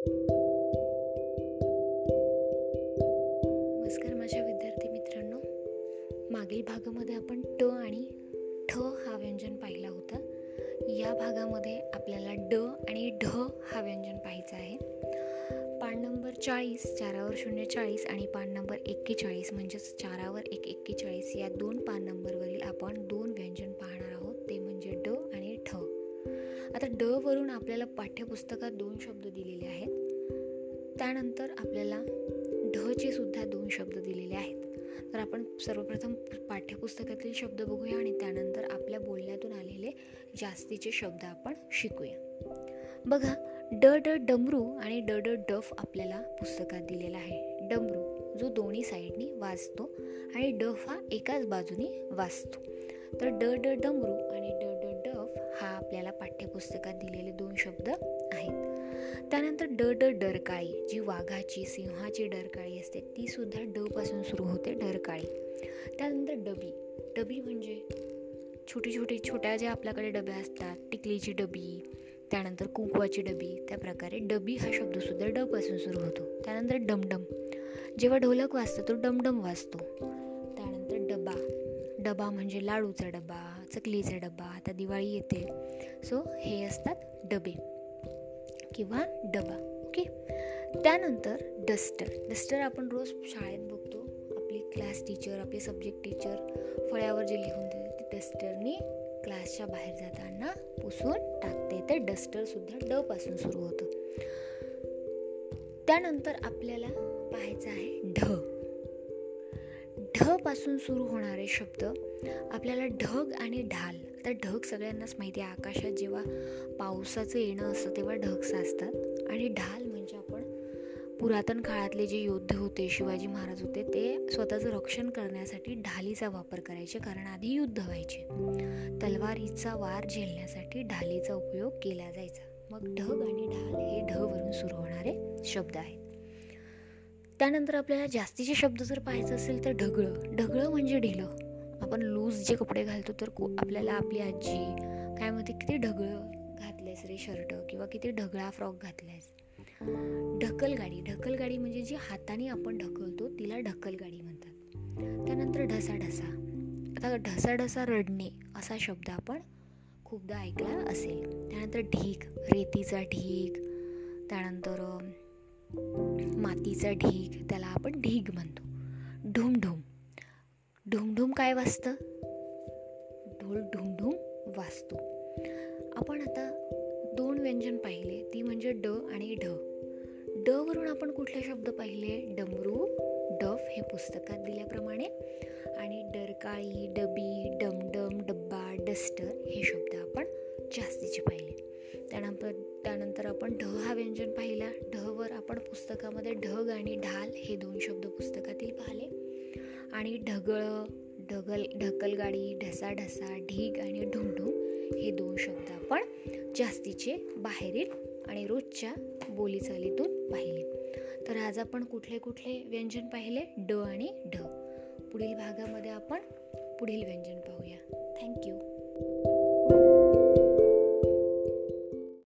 नमस्कार माझ्या विद्यार्थी मित्रांनो. मागील भागामध्ये आपण ट आणि ठ हा व्यंजन पाहिला होता. या भागामध्ये आपल्याला ड आणि ढ हा व्यंजन पाहायचा आहे. पान नंबर चाळीस चारावर शून्य चाळीस आणि पान नंबर एक्केचाळीस म्हणजेच चारावर एक एक्केचाळीस या दोन पान नंबरवरील आपण दोन व्यंजन पाहणार आहोत. ते म्हणजे ड आता ड वरून आपल्याला पाठ्यपुस्तकात दोन शब्द दिलेले आहेत. त्यानंतर आपल्याला ढचे सुद्धा दोन शब्द दिलेले आहेत. तर आपण सर्वप्रथम पाठ्यपुस्तकातील शब्द बघूया आणि त्यानंतर आपल्या बोलण्यातून आलेले जास्तीचे शब्द आपण शिकूया. बघा ड ड डमरू आणि ड ड डफ आपल्याला पुस्तकात दिलेला आहे. डमरू जो दोन्ही साईडनी वाजतो आणि डफ हा एकाच बाजूनी वाजतो. तर ड ड डमरू आणि ड ड आपल्याला पाठ्यपुस्तकात दिलेले दोन शब्द आहेत. त्यानंतर ड ड डरकाळी जी वाघाची सिंहाची डरकाळी असते ती सुद्धा ड पासून सुरू होते डरकाळी. त्यानंतर डबी. डबी म्हणजे छोटी छोटी छोट्या ज्या आपल्याकडे डब्या असतात टिकलीची डबी त्यानंतर कुंकवाची डबी त्या प्रकारे डबी हा शब्दसुद्धा ड पासून सुरू होतो. त्यानंतर डमडम. जेव्हा ढोलक वाजतो तो डमडम वाजतो. डबा म्हणजे लाडूचा डबा चकलीचा डबा आता दिवाळी येते. सो हे असतात डबे किंवा डबा ओके त्यानंतर डस्टर. डस्टर आपण रोज शाळेत बघतो. आपली क्लास टीचर आपले सब्जेक्ट टीचर फळ्यावर जे लिहून देते ते डस्टरनी क्लासच्या बाहेर जाताना पुसून टाकते. ते डस्टरसुद्धा ड पासून सुरू होतं. त्यानंतर आपल्याला पाहायचं आहे ढ. ढ पासून सुरू होणारे शब्द आपल्याला ढग आणि ढाल. तर ढग सगळ्यांनाच माहिती आहे. आकाशात जेव्हा पावसाचं येणं असतं तेव्हा ढग साचतात. आणि ढाल म्हणजे आपण पुरातन काळातले जे योद्धे होते शिवाजी महाराज होते ते स्वतःचं रक्षण करण्यासाठी ढालीचा वापर करायचे. कारण आधी युद्ध व्हायचे. तलवारीचा वार झेलण्यासाठी ढालीचा उपयोग केला जायचा. मग ढग आणि ढाल हे ढवरून सुरू होणारे शब्द आहेत. त्यानंतर आपल्याला जास्तीचे शब्द जर पाहायचं असेल तर ढगळं. ढगळं म्हणजे ढिलं. आपण लूज जे कपडे घालतो तर आपल्याला आपली आजी काय म्हणते किती ढगळं घातलेस रे शर्ट किंवा किती ढगळा फ्रॉक घातलायस. ढकलगाडी. ढकलगाडी म्हणजे जी हाताने आपण ढकलतो तिला ढकलगाडी म्हणतात. त्यानंतर ढसा ढसा आता ढसा ढसा रडणे असा शब्द आपण खूपदा ऐकला असेल. त्यानंतर ढीक. रेतीचा ढीक. त्यानंतर मातीचा ढीग त्याला आपण ढीग म्हणतो. ढुमढुम ढुमढुम काय वाजतं? ढोल ढुमढुम वाजतो. आपण आता दोन व्यंजन पाहिले ती म्हणजे ड आणि ढ. ड वरून आपण कुठले शब्द पाहिले? डमरू डफ हे पुस्तकात दिल्याप्रमाणे. आणि डरकाळी डबी डमडम डब्बा डस्टर हे शब्द. आपण पुस्तकामध्ये ढग आणि ढाल हे दोन शब्द पुस्तकातील पाहिले. आणि ढगळ ढगल ढकलगाडी ढसा ढसा ढीग आणि ढुमढुम हे दोन शब्द आपण जास्तीचे बाहेरील आणि रोजच्या बोलीचालीतून पाहिले. तर आज आपण कुठले कुठले व्यंजन पाहिले? ड आणि ढ. पुढील भागामध्ये आपण पुढील व्यंजन पाहूया. थँक्यू